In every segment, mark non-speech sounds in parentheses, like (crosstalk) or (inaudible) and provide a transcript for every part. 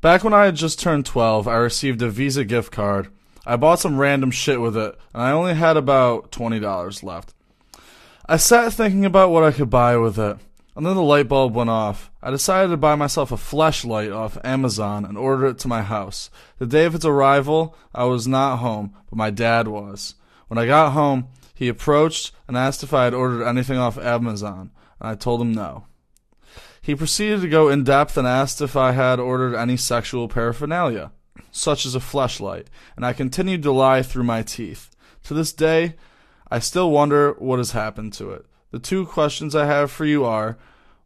Back when I had just turned 12, I received a Visa gift card. I bought some random shit with it, and I only had about $20 left. I sat thinking about what I could buy with it, and then the light bulb went off. I decided to buy myself a flashlight off Amazon and order it to my house. The day of its arrival, I was not home, but my dad was. When I got home, he approached and asked if I had ordered anything off Amazon, and I told him no. He proceeded to go in depth and asked if I had ordered any sexual paraphernalia, such as a fleshlight, and I continued to lie through my teeth. To this day, I still wonder what has happened to it. The two questions I have for you are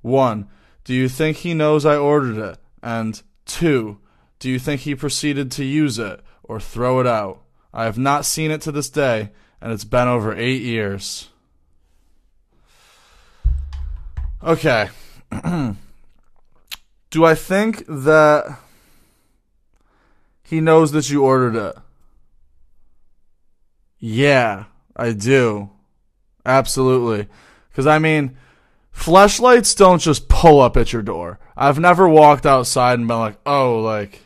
1. Do you think he knows I ordered it? And 2. Do you think he proceeded to use it or throw it out? I have not seen it to this day, and it's been over eight years. Okay. (clears throat) Do I think that he knows that you ordered it? Yeah, I do. Absolutely. Because, I mean, flashlights don't just pull up at your door. I've never walked outside and been like, oh, like,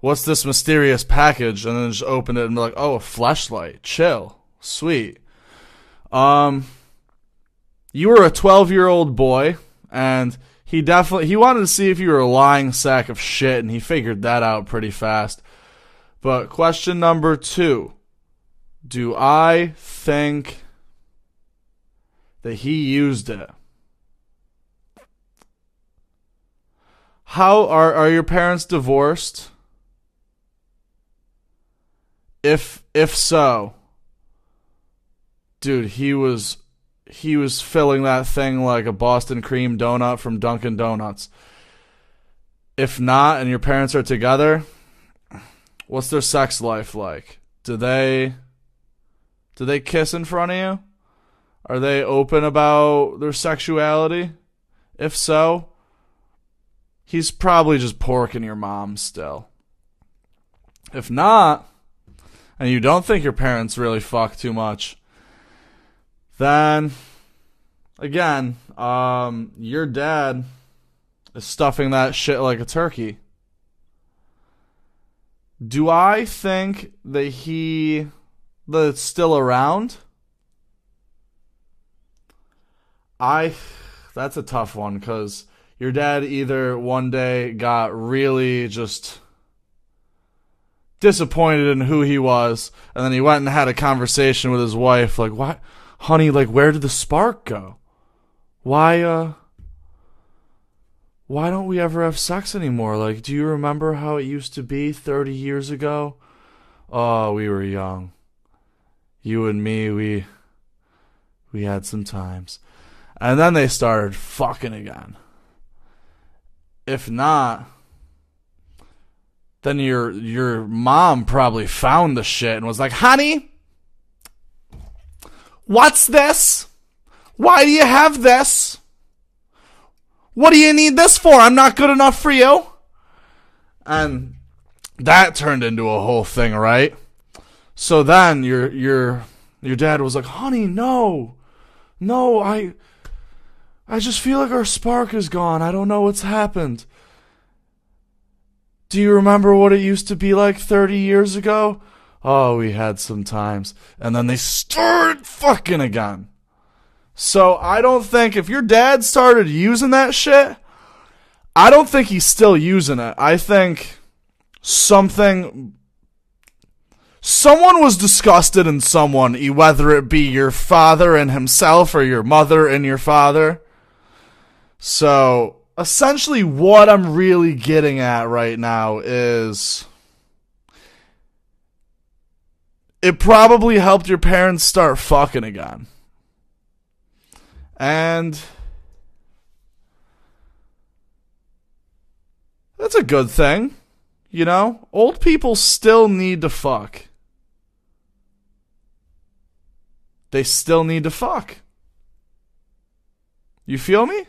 what's this mysterious package? And then just open it and be like, oh, a flashlight. Chill. Sweet. Um, you were a 12 year old boy and he definitely he wanted to see if you were a lying sack of shit and he figured that out pretty fast. But question number two. Do i think that he used it? How are are your parents divorced? If if so dude he was he was filling that thing like a Boston cream donut from Dunkin' Donuts. If not, and your parents are together, what's their sex life like? Do they do they kiss in front of you? Are they open about their sexuality? If so, he's probably just porking your mom still. If not, and you don't think your parents really fuck too much, then again, um, your dad is stuffing that shit like a turkey. Do I think that he that it's still around? I that's a tough one cuz your dad either one day got really just disappointed in who he was and then he went and had a conversation with his wife like what honey, like where did the spark go? Why uh why don't we ever have sex anymore? Like, do you remember how it used to be 30 years ago? Oh, we were young. You and me, we we had some times. And then they started fucking again. If not, then your your mom probably found the shit and was like, "Honey, What's this? Why do you have this? What do you need this for? I'm not good enough for you. And that turned into a whole thing, right? So then your your your dad was like, "Honey, no. No, I I just feel like our spark is gone. I don't know what's happened." Do you remember what it used to be like 30 years ago? Oh, we had some times. And then they started fucking again. So I don't think if your dad started using that shit, I don't think he's still using it. I think something. Someone was disgusted in someone, whether it be your father and himself or your mother and your father. So essentially, what I'm really getting at right now is it probably helped your parents start fucking again. And that's a good thing. You know, old people still need to fuck. They still need to fuck. You feel me?